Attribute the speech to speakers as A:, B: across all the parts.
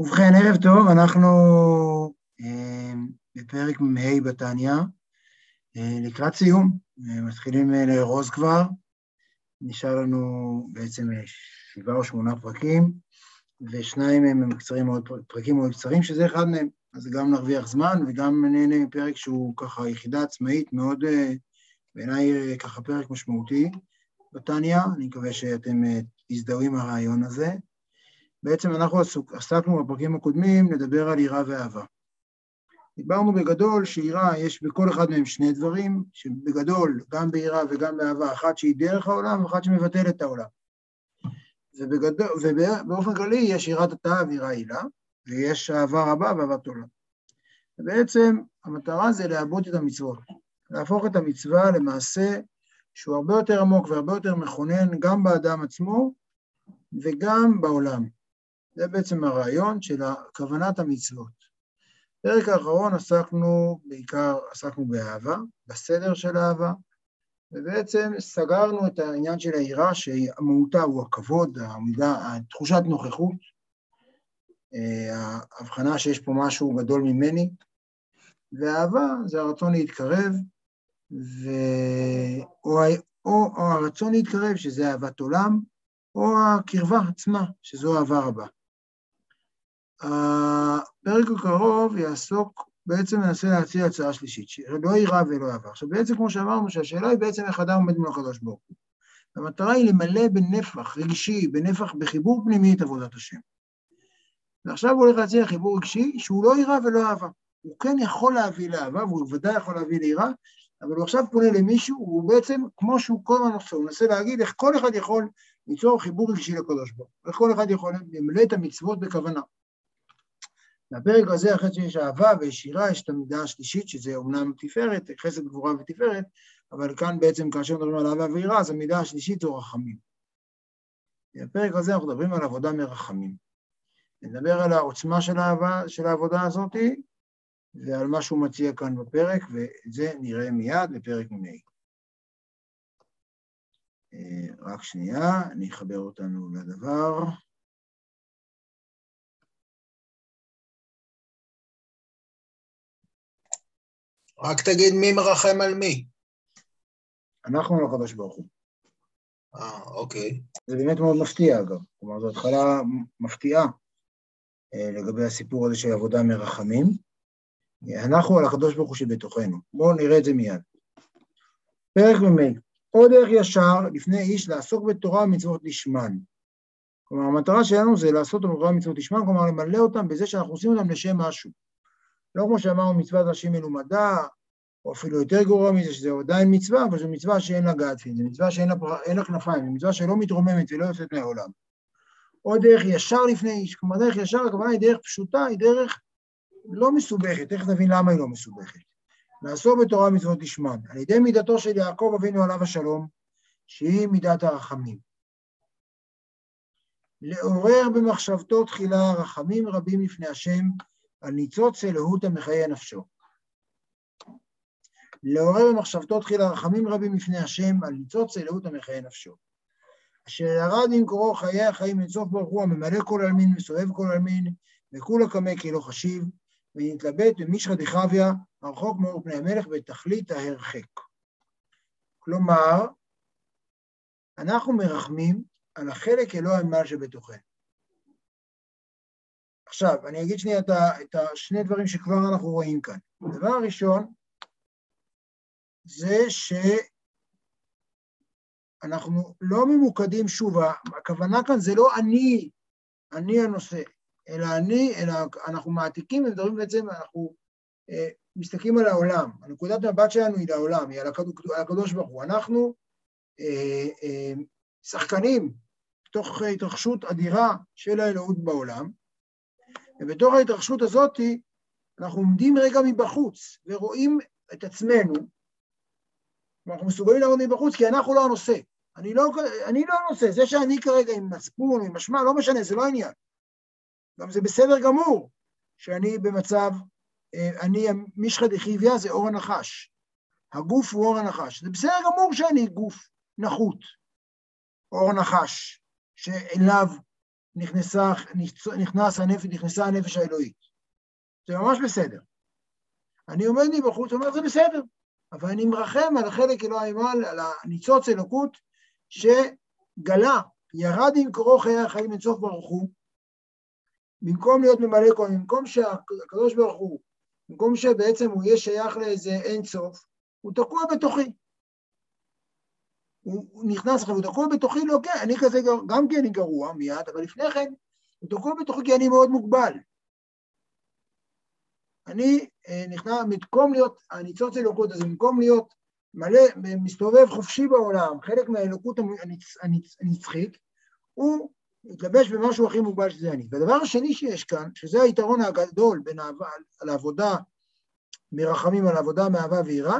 A: ובכן, ערב טוב, אנחנו אה, בפרק מ"ה בתניא, אה, לקראת סיום, אה, מתחילים אה, לארוז כבר, נשאר לנו בעצם אה, שבעה או שמונה פרקים, ושניים הם קצרים מאוד, פרקים מאוד קצרים, שזה אחד מהם, אז גם נרוויח זמן וגם נהנה מפרק שהוא ככה יחידה עצמאית, מאוד, אה, בעיניי אה, ככה פרק משמעותי. בתניא, אני מקווה שאתם אה, תזדהו עם הרעיון הזה. בעצם אנחנו עסקנו בפרקים הקודמים לדבר על יראה ואהבה. דיברנו בגדול שיראה, יש בכל אחד מהם שני דברים, שבגדול, גם ביראה וגם באהבה, אחת שהיא דרך העולם ואחת שמבטלת את העולם. ובגדול, ובאופן כללי יש יראת התאה ויראה הילה, ויש אהבה רבה ואהבת עולם. ובעצם המטרה זה לעבוד את המצוות, להפוך את המצווה למעשה שהוא הרבה יותר עמוק והרבה יותר מכונן גם באדם עצמו וגם בעולם. זה בעצם הרעיון של כוונת המצוות. בפרק האחרון עסקנו, בעיקר עסקנו באהבה, בסדר של אהבה, ובעצם סגרנו את העניין של היראה, שמהותה הוא הכבוד, העמידה, תחושת נוכחות, ההבחנה שיש פה משהו גדול ממני, ואהבה זה הרצון להתקרב, ו... או, או, או הרצון להתקרב, שזה אהבת עולם, או הקרבה עצמה, שזו אהבה רבה. הפרק הקרוב יעסוק, בעצם מנסה להציע הצעה שלישית, שלא יראה ולא אהבה. עכשיו בעצם כמו שאמרנו, שהשאלה היא בעצם איך אדם עומד מול הקדוש ברוך הוא. המטרה היא למלא בנפח רגשי, בנפח, בחיבור פנימי את עבודת השם. ועכשיו הוא הולך להציע חיבור רגשי שהוא לא יראה ולא אהבה. הוא כן יכול להביא לאהבה, והוא ודאי יכול להביא ליראה, אבל הוא עכשיו פונה למישהו, הוא בעצם, כמו שהוא כל הזמן עושה, הוא מנסה להגיד איך כל אחד יכול ליצור חיבור רגשי לקדוש ברוך הוא, איך כל אחד יכול למלא את המצוות בכוונה. בפרק הזה, אחרי שיש אהבה ויש שירה, יש את המידה השלישית, שזה אומנם תפארת, חסד גבורה ותפארת, אבל כאן בעצם כאשר מדברים על אהבה ויראה, אז המידה השלישית זו רחמים. בפרק הזה אנחנו מדברים על עבודה מרחמים. נדבר על העוצמה של, האהבה, של העבודה הזאת ועל מה שהוא מציע כאן בפרק, ואת זה נראה מיד בפרק מ"ה. רק שנייה, אני אחבר אותנו לדבר.
B: רק תגיד מי מרחם על מי.
A: אנחנו על הקדוש ברוך הוא.
B: אה, אוקיי.
A: זה באמת מאוד מפתיע, אגב. כלומר, זו התחלה מפתיעה אה, לגבי הסיפור הזה של עבודה מרחמים. אנחנו על הקדוש ברוך הוא שבתוכנו. בואו נראה את זה מיד. פרק מ"ה עוד דרך ישר לפני איש לעסוק בתורה ומצוות לשמן. כלומר, המטרה שלנו זה לעשות תורה ומצוות לשמן, כלומר, למלא אותם בזה שאנחנו עושים אותם לשם משהו. לא כמו שאמרנו, מצוות ראשים מלומדה, או אפילו יותר גרוע מזה, שזה עדיין מצווה, אבל זו מצווה שאין לה גדפין, זו מצווה שאין לה, לה כנפיים, זו מצווה שלא מתרוממת ולא יוצאת מהעולם. או דרך ישר לפני איש, כלומר דרך ישר, הכוונה היא דרך פשוטה, היא דרך לא מסובכת, תכף נבין למה היא לא מסובכת. לעסוק בתורה ומצוות לשמן, על ידי מידתו של יעקב אבינו עליו השלום, שהיא מידת הרחמים. לעורר במחשבתו תחילה רחמים רבים לפני השם, על ניצוץ אלוהות המחיה נפשו. לעורר במחשבתו תחילה רחמים רבים לפני השם, על ניצוץ אלוהות המחיה נפשו. אשר ירד ממקורו חיי החיים אינסוף ברוך הוא, הממלא כל עלמין וסובב כל עלמין, וכולה קמא כי לא חשיב, ונתלבט במישחא דחביא, הרחוק מאור פני המלך בתכלית ההרחק. כלומר, אנחנו מרחמים על החלק אלוה המעל שבתוכנו. עכשיו, אני אגיד שנייה את השני דברים שכבר אנחנו רואים כאן. הדבר הראשון, זה שאנחנו לא ממוקדים, שוב, הכוונה כאן זה לא אני, אני הנושא, אלא אני, אלא אנחנו מעתיקים ומדברים בעצם, אנחנו אה, מסתכלים על העולם. הנקודת המבט שלנו היא לעולם, היא על הקדוש ברוך הוא. אנחנו אה, אה, שחקנים בתוך התרחשות אדירה של האלוהות בעולם, ובתוך ההתרחשות הזאת אנחנו עומדים רגע מבחוץ ורואים את עצמנו, ואנחנו מסוגלים לעמוד מבחוץ כי אנחנו לא הנושא. אני לא, אני לא הנושא, זה שאני כרגע עם מצפון, עם משמע, לא משנה, זה לא העניין. גם זה בסדר גמור שאני במצב, אני, מישחא דחיביא זה אור הנחש. הגוף הוא אור הנחש. זה בסדר גמור שאני גוף נחות, אור הנחש, שאליו נכנסה, נכנס הנפש, נכנסה הנפש האלוהית. זה ממש בסדר. אני עומד לי בחוץ, אומר, זה בסדר, אבל אני מרחם על החלק אלוהי עמל, על הניצוץ אלוקות שגלה, ירד עם קורו חיי החיים אינסוף ברוך הוא, במקום להיות ממלא כהן, במקום שהקדוש ברוך הוא, במקום שבעצם הוא יהיה שייך לאיזה אין סוף, הוא תקוע בתוכי. הוא נכנס לך, הוא תקוע בתוכי, לא כן, אני כזה, גם כי אני גרוע מיד, אבל לפני כן, הוא תקוע בתוכי כי אני מאוד מוגבל. אני אה, נכנס, במקום להיות, הניצוץ אלוקות הזה, במקום להיות מלא, מסתובב חופשי בעולם, חלק מהאלוקות הנצ, הנצ, הנצחית, הוא מתלבש במשהו הכי מוגבל שזה אני. והדבר השני שיש כאן, שזה היתרון הגדול בין העבודה מרחמים על עבודה מאהבה ויראה,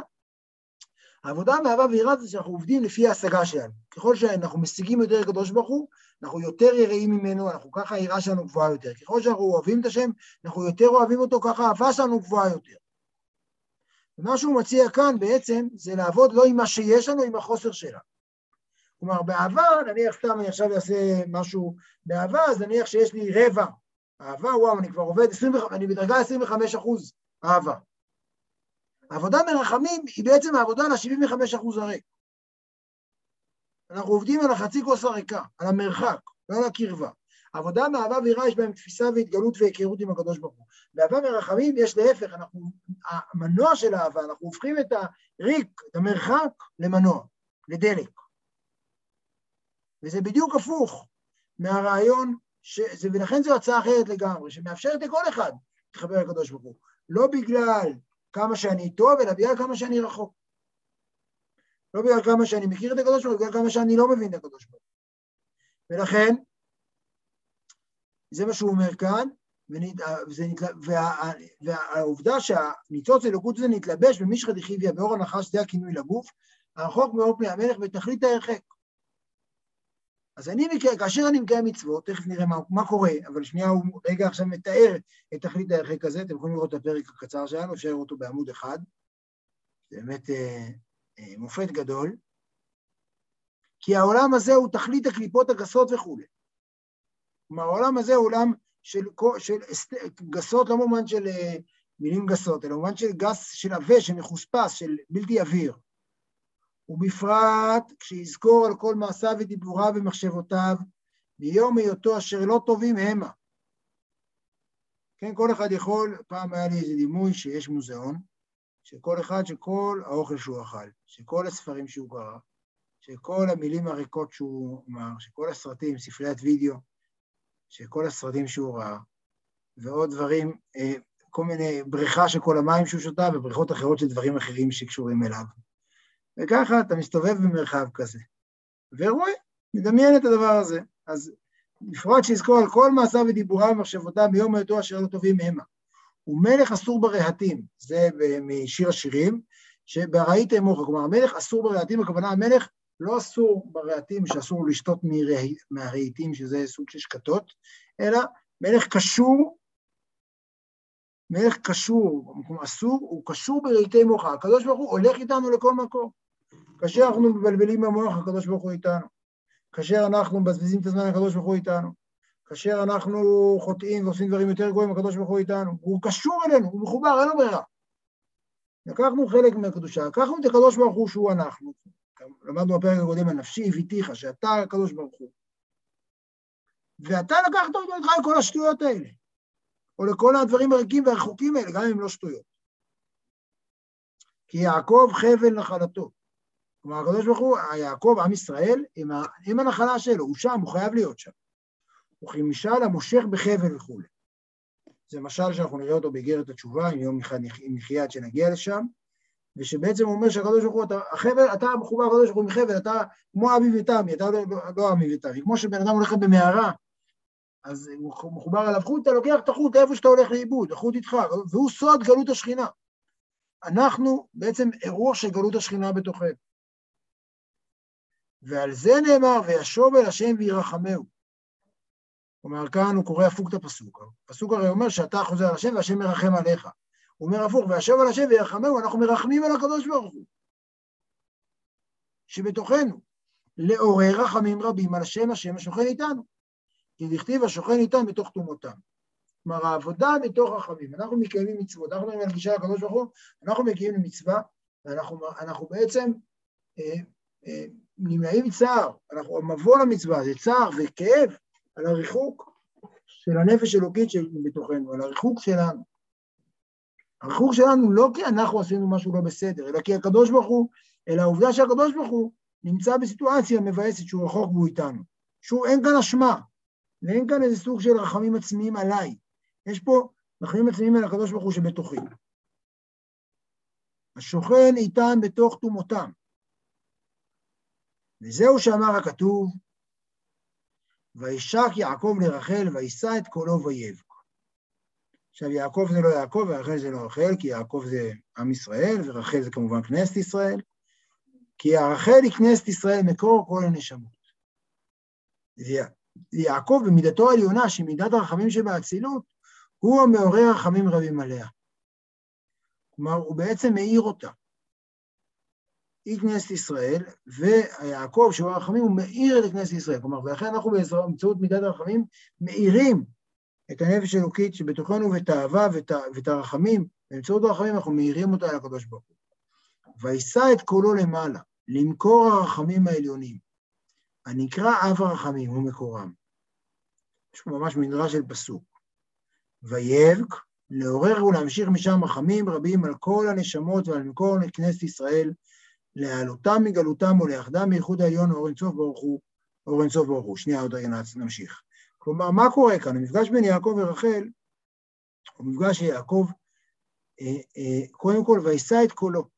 A: העבודה מאהבה ויראה זה שאנחנו עובדים לפי ההשגה שלנו. ככל שאנחנו משיגים יותר לקדוש ברוך הוא, אנחנו יותר יראים ממנו, אנחנו ככה היראה שלנו גבוהה יותר. ככל שאנחנו אוהבים את השם, אנחנו יותר אוהבים אותו, ככה האהבה שלנו גבוהה יותר. ומה שהוא מציע כאן בעצם זה לעבוד לא עם מה שיש לנו, עם החוסר שלנו. כלומר, באהבה, נניח סתם אני עכשיו אעשה משהו באהבה, אז נניח שיש לי רבע אהבה, וואו, אני כבר עובד, 25, אני בדרגה 25 אחוז אהבה. העבודה מרחמים היא בעצם העבודה על ה-75 אחוז הריק. אנחנו עובדים על החצי כוס הריקה, על המרחק, לא על הקרבה. עבודה מאהבה ויראה יש בהם תפיסה והתגלות והיכרות עם הקדוש ברוך הוא. באהבה מרחמים יש להפך, אנחנו, המנוע של האהבה, אנחנו הופכים את הריק, את המרחק, למנוע, לדלק. וזה בדיוק הפוך מהרעיון, שזה, ולכן זו הצעה אחרת לגמרי, שמאפשרת לכל אחד להתחבר לקדוש ברוך הוא. לא בגלל כמה שאני טוב, אלא בגלל כמה שאני רחוק. לא בגלל כמה שאני מכיר את הקדוש ברוך הוא, בגלל כמה שאני לא מבין את הקדוש ברוך הוא. ולכן, זה מה שהוא אומר כאן, וה, והעובדה שהניצוץ אלוקות הזה נתלבש במשחא דחיביא באור הנחש, זה הכינוי לגוף, הרחוק מאור פני המלך בתכלית ההרחק. אז אני, כאשר אני מקיים מצוות, תכף נראה מה, מה קורה, אבל שנייה הוא רגע עכשיו מתאר את תכלית ההרחק הזה, אתם יכולים לראות את הפרק הקצר שלנו, אפשר לראות אותו בעמוד אחד, זה באמת אה, אה, מופת גדול, כי העולם הזה הוא תכלית הקליפות הגסות וכולי. כלומר, העולם הזה הוא עולם של, של, של גסות, לא במובן של אה, מילים גסות, אלא במובן של גס, של עבה, של מחוספס, של בלתי עביר. ובפרט כשיזכור על כל מעשיו ודיבוריו ומחשבותיו, מיום היותו אשר לא טובים המה. כן, כל אחד יכול, פעם היה לי איזה דימוי שיש מוזיאון, שכל אחד, שכל האוכל שהוא אכל, שכל הספרים שהוא קרא, שכל המילים הריקות שהוא אמר, שכל הסרטים, ספריית וידאו, שכל הסרטים שהוא ראה, ועוד דברים, אה, כל מיני, בריכה של כל המים שהוא שותה ובריכות אחרות של דברים אחרים שקשורים אליו. וככה אתה מסתובב במרחב כזה, ורואה, מדמיין את הדבר הזה. אז בפרט שיזכור על כל מעשיו ודיבוריו ומחשבותיו ביום היותו אשר לא טובים המה. ומלך אסור ברהטים, זה משיר השירים, שבראית אמוך, כלומר המלך אסור ברהטים, הכוונה המלך לא אסור ברהטים שאסור לשתות מהרהיטים, שזה סוג של שקתות, אלא מלך קשור מלך קשור, אסור, הוא קשור ברהיטי מוחה. הקדוש ברוך הוא הולך איתנו לכל מקום. כאשר אנחנו מבלבלים במוח, הקדוש ברוך הוא איתנו. כאשר אנחנו מבזבזים את הזמן, הקדוש ברוך הוא איתנו. כאשר אנחנו חוטאים ועושים דברים יותר גרועים, הקדוש ברוך הוא איתנו. הוא קשור אלינו, הוא מחובר, אין לו ברירה. לקחנו חלק מהקדושה, לקחנו את הקדוש ברוך הוא שהוא אנחנו. למדנו בפרק הקודם, הנפשי הביתיך, שאתה הקדוש ברוך הוא. ואתה לקחת אותו איתך לכל השטויות האלה. או לכל הדברים הריקים והרחוקים האלה, גם אם לא שטויות. כי יעקב חבל נחלתו. כלומר, הקדוש ברוך הוא, יעקב, עם ישראל, עם, ה, עם הנחלה שלו, הוא שם, הוא חייב להיות שם. וכמשל המושך בחבל וכולי. זה משל שאנחנו נראה אותו באיגרת התשובה, עם יום אחד נחיה עד שנגיע לשם, ושבעצם הוא אומר שהקדוש ברוך הוא, אתה, החבל, אתה מחובר לקדוש ברוך הוא מחבל, אתה כמו אבי ותמי, אתה לא, לא, לא אבי ותמי, כמו שבן אדם הולך במערה, אז הוא מחובר אליו חוט, אתה לוקח את החוט לאיפה שאתה הולך לאיבוד, החוט איתך, והוא סוד גלות השכינה. אנחנו בעצם אירוע של גלות השכינה בתוכנו. ועל זה נאמר, וישוב אל השם וירחמהו. כלומר, כאן הוא קורא הפוך את הפסוק. הפסוק הרי אומר שאתה חוזר על השם והשם מרחם עליך. הוא אומר הפוך, וישוב על השם וירחמהו, אנחנו מרחמים על הקדוש ברוך הוא. שבתוכנו, לעורר רחמים רבים על השם, השם השוכן איתנו. כי דכתיב השוכן איתם בתוך טומאותם. כלומר, העבודה בתוך רחמים, אנחנו מקיימים מצוות, אנחנו מדברים על גישה לקדוש ברוך הוא, אנחנו מקיימים מצווה, ואנחנו בעצם אה, אה, נמנעים מצער, אנחנו, המבוא למצווה זה צער וכאב על הריחוק של הנפש אלוקית שבתוכנו, על הריחוק שלנו. הריחוק שלנו לא כי אנחנו עשינו משהו לא בסדר, אלא כי הקדוש ברוך הוא, אלא העובדה שהקדוש ברוך הוא נמצא בסיטואציה מבאסת שהוא רחוק והוא איתנו. שהוא אין כאן אשמה, ואין כאן איזה סוג של רחמים עצמיים עליי. יש פה רחמים עצמיים על הקדוש ברוך הוא שבתוכי. השוכן איתן בתוך טומאותם. וזהו שאמר הכתוב, וישק יעקב לרחל וישא את קולו ויבק. עכשיו יעקב זה לא יעקב ורחל זה לא רחל, כי יעקב זה עם ישראל ורחל זה כמובן כנסת ישראל, כי הרחל היא כנסת ישראל מקור כל הנשמות. ויעקב במידתו העליונה, שמידת הרחמים שבאצילות, הוא המעורר רחמים רבים עליה. כלומר, הוא בעצם מאיר אותה. היא כנסת ישראל, ויעקב, שהוא הרחמים, הוא מאיר את כנסת ישראל. כלומר, ולכן אנחנו באמצעות מידת הרחמים מאירים את הנפש האלוקית שבתוכנו ואת האהבה ואת, ואת הרחמים, באמצעות הרחמים אנחנו מאירים אותה על הקדוש ברוך הוא. וישא את קולו למעלה, למכור הרחמים העליונים. הנקרא אב הרחמים הוא מקורם. יש פה ממש מדרש של פסוק. ויבק, לעורר ולהמשיך משם רחמים רבים על כל הנשמות ועל מקור כנסת ישראל, להעלותם מגלותם ולאחדם מייחוד העליון אור אינסוף ברוך הוא, אור אינסוף ברוך הוא. שנייה עוד רגע נמשיך. כלומר, מה קורה כאן? המפגש בין יעקב ורחל הוא מפגש שיעקב, אה, אה, קודם כל, וישא את קולו.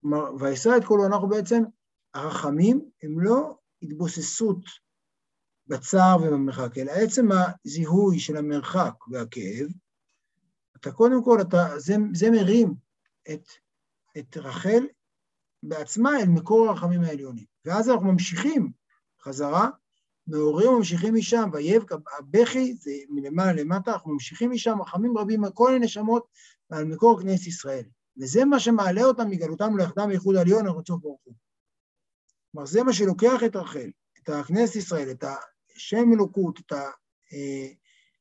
A: כלומר, וישא את קולו, אנחנו בעצם, הרחמים הם לא התבוססות בצער ובמרחק, אלא עצם הזיהוי של המרחק והכאב, אתה קודם כל, אתה, זה, זה מרים את, את רחל בעצמה אל מקור הרחמים העליונים. ואז אנחנו ממשיכים חזרה, מעוררים וממשיכים משם, ויבק הבכי, זה מלמעלה למטה, אנחנו ממשיכים משם, רחמים רבים על כל הנשמות ועל מקור כנסת ישראל. וזה מה שמעלה אותם מגלותם ליחדם בייחוד העליון, הרצוף ברוך הוא. כלומר, זה מה שלוקח את רחל, את הכנסת ישראל, את השם אלוקות, את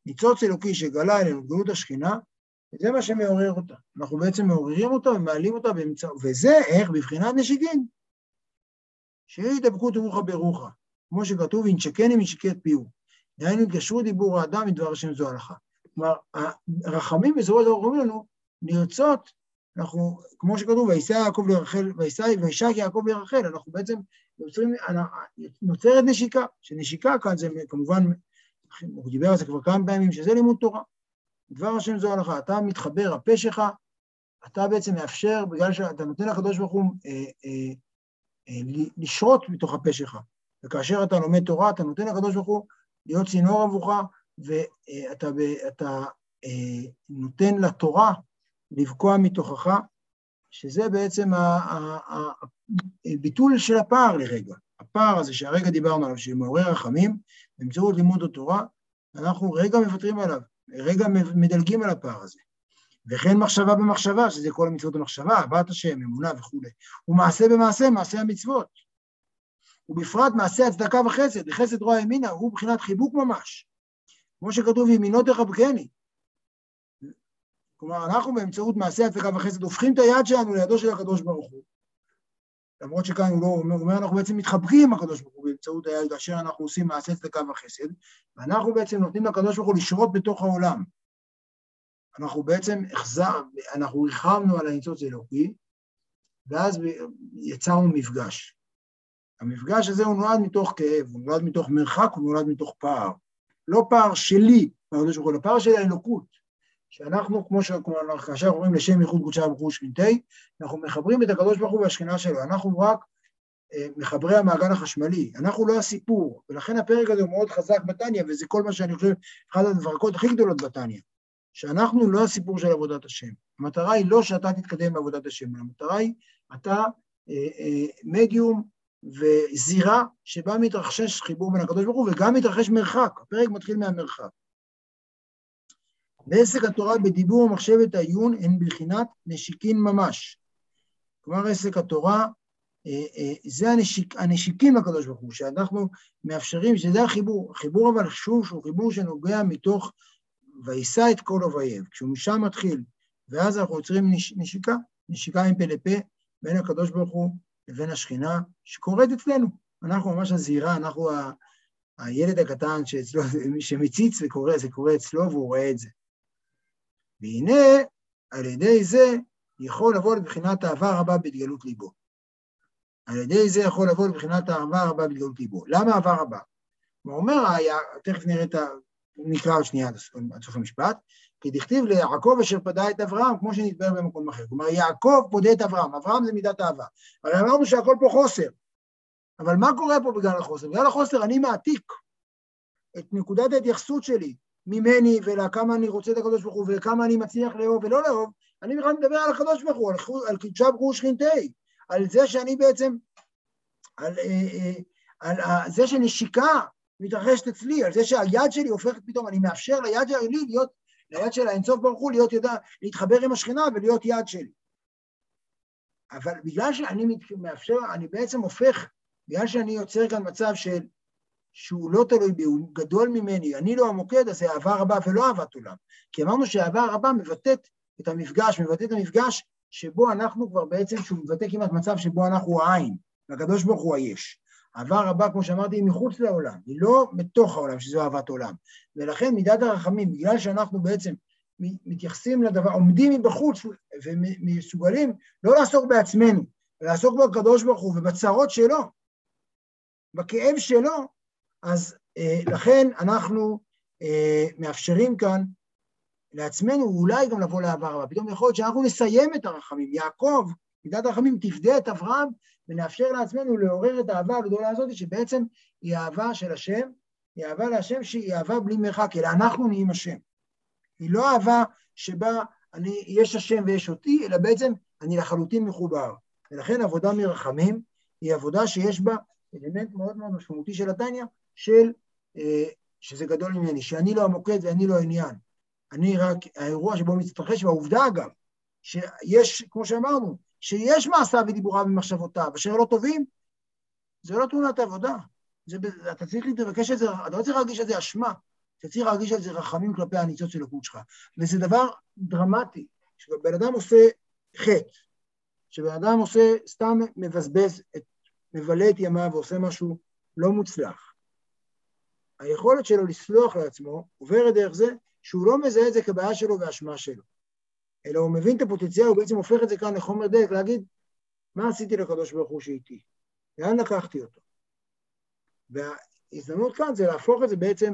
A: הניצוץ אלוקי שגלה אלינו, גלות השכינה, וזה מה שמעורר אותה. אנחנו בעצם מעוררים אותה ומעלים אותה באמצע, וזה איך? בבחינת נשיגין. שהיא הידבקות רוחה ברוחה, כמו שכתוב, ינשקני משקי פיהו. דהיינו, התגשרו דיבור האדם מדבר השם זו הלכה. כלומר, הרחמים בסופו של דבר אומרים לנו, לרצות, אנחנו, כמו שכתוב, וישא יעקב לרחל, וישק יעקב לרחל, אנחנו בעצם יוצרים, נוצרת נשיקה, שנשיקה כאן זה כמובן, הוא דיבר על זה כבר כמה פעמים, שזה לימוד תורה. דבר השם זו הלכה, אתה מתחבר, הפה שלך, אתה בעצם מאפשר, בגלל שאתה נותן לקדוש ברוך הוא אה, אה, אה, לשרות מתוך הפה שלך. וכאשר אתה לומד תורה, אתה נותן לקדוש ברוך הוא להיות צינור עבורך, ואתה אתה, אה, נותן לתורה לבקוע מתוכך, שזה בעצם הביטול של הפער לרגע. הפער הזה שהרגע דיברנו עליו, שמעורר רחמים, באמצעות לימוד התורה, אנחנו רגע מוותרים עליו. רגע מדלגים על הפער הזה. וכן מחשבה במחשבה, שזה כל המצוות במחשבה, הבאת השם, אמונה וכולי. ומעשה במעשה, מעשה המצוות. ובפרט מעשה הצדקה וחסד, וחסד רוע ימינה, הוא מבחינת חיבוק ממש. כמו שכתוב, ימינו תחבקני. כלומר, אנחנו באמצעות מעשה הצדקה וחסד הופכים את היד שלנו לידו של הקדוש ברוך הוא. למרות שכאן הוא לא אומר, אומר, אנחנו בעצם מתחבקים עם הקדוש ברוך הוא באמצעות היד, כאשר אנחנו עושים מעשה צדקה וחסד, ואנחנו בעצם נותנים לקדוש ברוך הוא לשרות בתוך העולם. אנחנו בעצם החזר, אנחנו ריחמנו על הניצוץ האלוקי, ואז יצרנו מפגש. המפגש הזה הוא נולד מתוך כאב, הוא נולד מתוך מרחק, הוא נולד מתוך פער. לא פער שלי, מהקדוש ברוך הוא, אלא פער של האלוקות. שאנחנו, כמו כאשר אומרים לשם ייחוד קודשה ברוך שכינתי, אנחנו מחברים את הקדוש ברוך הוא והשכינה שלו, אנחנו רק אה, מחברי המעגל החשמלי, אנחנו לא הסיפור, ולכן הפרק הזה הוא מאוד חזק בתניא, וזה כל מה שאני חושב, אחת הדברכות הכי גדולות בתניא, שאנחנו לא הסיפור של עבודת השם. המטרה היא לא שאתה תתקדם בעבודת השם, המטרה היא, אתה אה, אה, מדיום וזירה שבה מתרחש חיבור בין הקדוש ברוך הוא, וגם מתרחש מרחק, הפרק מתחיל מהמרחק. ועסק התורה בדיבור ומחשבת העיון הן בבחינת נשיקין ממש. כלומר, עסק התורה זה הנשיק, הנשיקים לקדוש ברוך הוא, שאנחנו מאפשרים, שזה החיבור, חיבור אבל שוב שהוא חיבור שנוגע מתוך ויישא את כל אויב, כשהוא משם מתחיל, ואז אנחנו יוצרים נש, נשיקה, נשיקה עם פה לפה בין הקדוש ברוך הוא לבין השכינה שקורית אצלנו. אנחנו ממש הזהירה, אנחנו ה, הילד הקטן שאצלו, שמציץ וקורא, זה קורה אצלו והוא רואה את זה. והנה, על ידי זה יכול לבוא לבחינת אהבה רבה בהתגלות ליבו. על ידי זה יכול לבוא לבחינת האהבה רבה בגדלות ליבו. למה אהבה רבה? הוא אומר, היה, תכף נראה את ה... נקרא עוד שנייה עד סוף המשפט, כי דכתיב ליעקב אשר פדה את אברהם, כמו שנתבהר במקום אחר. כלומר, יעקב פודה את אברהם, אברהם זה מידת אהבה. הרי אמרנו שהכל פה חוסר. אבל מה קורה פה בגלל החוסר? בגלל החוסר אני מעתיק את נקודת ההתייחסות שלי ממני ולכמה אני רוצה את הקדוש ברוך הוא ולכמה אני מצליח לאהוב ולא לאהוב, אני בכלל מדבר על הקדוש ברוך הוא, על קדשה ברור שכינתי. על זה שאני בעצם, על, אה, אה, על, על זה שנשיקה מתרחשת אצלי, על זה שהיד שלי הופכת פתאום, אני מאפשר ליד שלי להיות, ליד של האינסוף ברוך הוא להיות יודע, להתחבר עם השכינה ולהיות יד שלי. אבל בגלל שאני מאפשר, אני בעצם הופך, בגלל שאני יוצר כאן מצב של, שהוא לא תלוי בי, הוא גדול ממני, אני לא המוקד, אז זה אהבה רבה ולא אהבת עולם. כי אמרנו שאהבה רבה מבטאת את המפגש, מבטאת את המפגש שבו אנחנו כבר בעצם, שהוא מבטא כמעט מצב שבו אנחנו העין, והקדוש ברוך הוא היש. אהבה רבה, כמו שאמרתי, היא מחוץ לעולם, היא לא בתוך העולם, שזו אהבת עולם. ולכן מידת הרחמים, בגלל שאנחנו בעצם מתייחסים לדבר, עומדים מבחוץ ומסוגלים לא לעסוק בעצמנו, לעסוק בקדוש ברוך הוא ובצרות שלו, בכאב שלו, אז אה, לכן אנחנו אה, מאפשרים כאן לעצמנו, ואולי גם לבוא לאהבה רבה. פתאום יכול להיות שאנחנו נסיים את הרחמים. יעקב, מידת הרחמים, תפדה את אברהם, ונאפשר לעצמנו לעורר את האהבה הגדולה הזאת, שבעצם היא אהבה של השם, היא אהבה להשם שהיא אהבה בלי מרחק, אלא אנחנו נהיים השם. היא לא אהבה שבה אני, יש השם ויש אותי, אלא בעצם אני לחלוטין מחובר. ולכן עבודה מרחמים היא עבודה שיש בה אלמנט מאוד מאוד משמעותי של התניא, של, אה, שזה גדול ממני, שאני לא המוקד ואני לא העניין. אני רק, האירוע שבו מתרחש, והעובדה אגב, שיש, כמו שאמרנו, שיש מעשיו ודיבוריו ומחשבותיו, אשר לא טובים, זה לא תאונת עבודה. זה, אתה צריך לבקש את זה, אתה לא צריך להרגיש את זה אשמה, אתה צריך להרגיש את זה רחמים כלפי הניצוץ של הקוד שלך. וזה דבר דרמטי, שבן אדם עושה חטא, שבן אדם עושה, סתם מבזבז, את, מבלה את ימיו ועושה משהו לא מוצלח. היכולת שלו לסלוח לעצמו עוברת דרך זה שהוא לא מזהה את זה כבעיה שלו ואשמה שלו, אלא הוא מבין את הפוטנציאל, הוא בעצם הופך את זה כאן לחומר דרך, להגיד, מה עשיתי לקדוש ברוך הוא שאיתי? לאן לקחתי אותו? וההזדמנות כאן זה להפוך את זה בעצם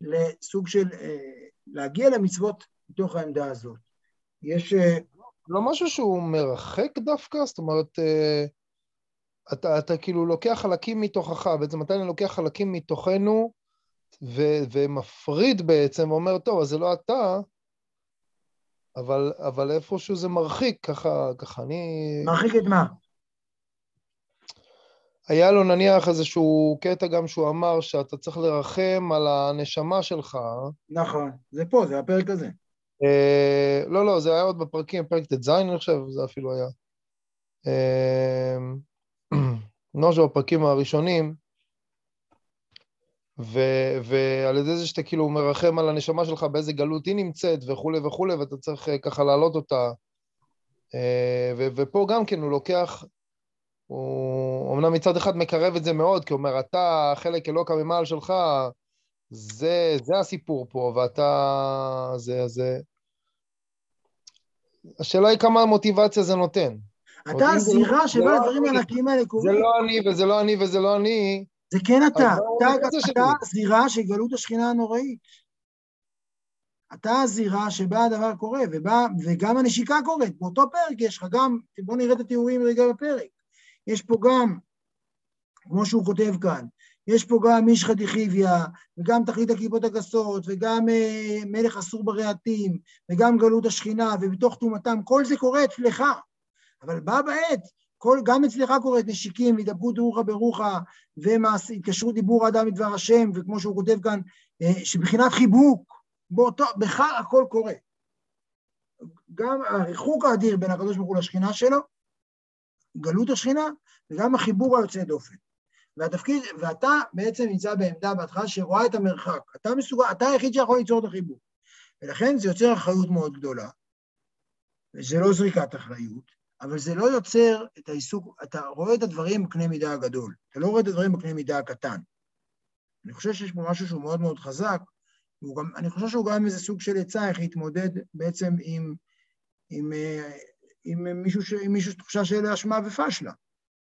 A: לסוג של, אה, להגיע למצוות מתוך העמדה הזאת. יש... אה,
C: לא משהו שהוא מרחק דווקא? זאת אומרת, אה, אתה, אתה כאילו לוקח חלקים מתוכך, בעצם אתה לוקח חלקים מתוכנו, ו- ומפריד בעצם, ואומר, טוב, אז זה לא אתה, אבל, אבל איפשהו זה מרחיק, ככה, ככה אני...
A: מרחיק את מה?
C: היה לו נניח איזשהו קטע גם שהוא אמר שאתה צריך לרחם על הנשמה שלך.
A: נכון, זה פה, זה הפרק הזה.
C: אה, לא, לא, זה היה עוד בפרקים, פרק ט"ז אני חושב, זה אפילו היה. אה, נוז'ו, הפרקים הראשונים, ו- ועל ידי זה שאתה כאילו מרחם על הנשמה שלך באיזה גלות היא נמצאת וכולי וכולי, ואתה צריך אה, ככה להעלות אותה. אה, ו- ופה גם כן הוא לוקח, הוא אמנם מצד אחד מקרב את זה מאוד, כי הוא אומר, אתה, חלק אלוקא ממעל שלך, זה, זה הסיפור פה, ואתה... זה, זה... השאלה היא כמה מוטיבציה זה נותן.
A: אתה הזירה שבה לא הדברים הענקיים האלה קורים.
C: זה לא אני וזה לא אני וזה לא אני,
A: זה כן אתה, אתה, אתה הזירה של גלות השכינה הנוראית. אתה הזירה שבה הדבר קורה, ובא, וגם הנשיקה קורית. באותו פרק יש לך גם, בואו נראה את התיאורים רגע בפרק. יש פה גם, כמו שהוא כותב כאן, יש פה גם מישחא דחיביא, וגם תכלית הכיפות הגסות, וגם אה, מלך אסור ברהטים, וגם גלות השכינה, ובתוך טומאתם, כל זה קורה אצלך. אבל בה בעת כל, גם אצלך קורית נשיקים, הידברות רוחה ברוחה, והתקשרות דיבור האדם מדבר השם, וכמו שהוא כותב כאן, אה, שבחינת חיבוק, באותו, בך הכל קורה. גם הריחוק האדיר בין הקדוש ברוך הוא לשכינה שלו, גלות השכינה וגם החיבור היוצא דופן. והתפקיד, ואתה בעצם נמצא בעמדה בהתחלה שרואה את המרחק. אתה מסוגל, אתה היחיד שיכול ליצור את החיבור. ולכן זה יוצר אחריות מאוד גדולה. וזה לא זריקת אחריות, אבל זה לא יוצר את העיסוק, אתה רואה את הדברים בקנה מידה הגדול, אתה לא רואה את הדברים בקנה מידה הקטן. אני חושב שיש פה משהו שהוא מאוד מאוד חזק, גם, אני חושב שהוא גם איזה סוג של עצה איך להתמודד בעצם עם, עם, אה, עם, עם מישהו, ש, עם מישהו תחושה של אשמה ופשלה.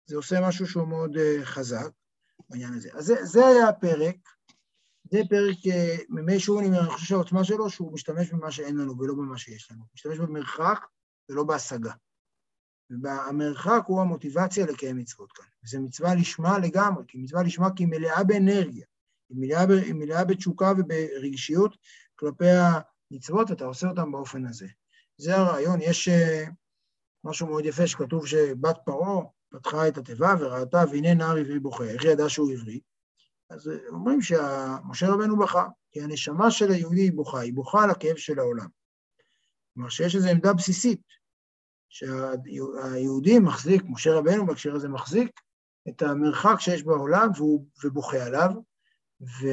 A: זה עושה משהו שהוא מאוד uh, חזק בעניין הזה. אז זה, זה היה הפרק, זה פרק uh, ממי שוב, אני חושב שהעוצמה שלו, שהוא משתמש במה שאין לנו ולא במה שיש לנו. משתמש במרחק ולא בהשגה. והמרחק הוא המוטיבציה לקיים מצוות כאן. וזו מצווה לשמה לגמרי, כי מצווה לשמה כי היא מלאה באנרגיה, היא מלאה, ב, היא מלאה בתשוקה וברגישיות כלפי המצוות, ואתה עושה אותן באופן הזה. זה הרעיון, יש uh, משהו מאוד יפה שכתוב שבת פרעה פתחה את התיבה וראתה והנה נער עברי בוכה, איך ידעה שהוא עברי? אז אומרים שמשה רבנו בכה, כי הנשמה של היהודי היא בוכה, היא בוכה על הכאב של העולם. כלומר שיש איזו עמדה בסיסית, שהיהודי מחזיק, משה רבנו בהקשר הזה מחזיק, את המרחק שיש בעולם והוא, ובוכה עליו, ו...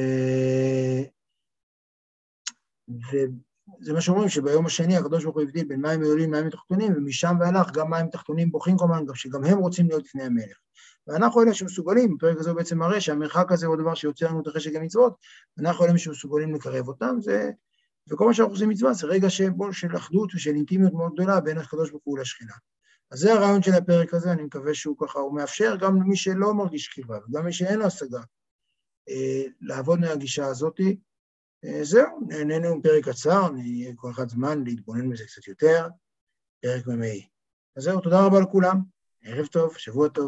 A: וזה מה שאומרים, שביום השני הקדוש ברוך הוא הבדיל בין מים עולים למים תחתונים, ומשם והלך גם מים תחתונים בוכים כמובן, שגם הם רוצים להיות לפני המלך. ואנחנו אלה שמסוגלים, בפרק הזה הוא בעצם מראה שהמרחק הזה הוא דבר שיוצר לנו את החשק המצוות, ואנחנו אלה שמסוגלים לקרב אותם, זה וכל מה שאנחנו עושים מצווה זה רגע שבו של אחדות ושל אינטימיות מאוד גדולה בין הקדוש ברוך הוא לשכינה. אז זה הרעיון של הפרק הזה, אני מקווה שהוא ככה, הוא מאפשר גם למי שלא מרגיש קרבה, וגם מי שאין לו השגה, אה, לעבוד מהגישה הזאת. אה, זהו, נהנינו פרק קצר, אני אהיה כל אחד זמן להתבונן בזה קצת יותר, פרק ממאי. אז זהו, תודה רבה לכולם, ערב טוב, שבוע טוב.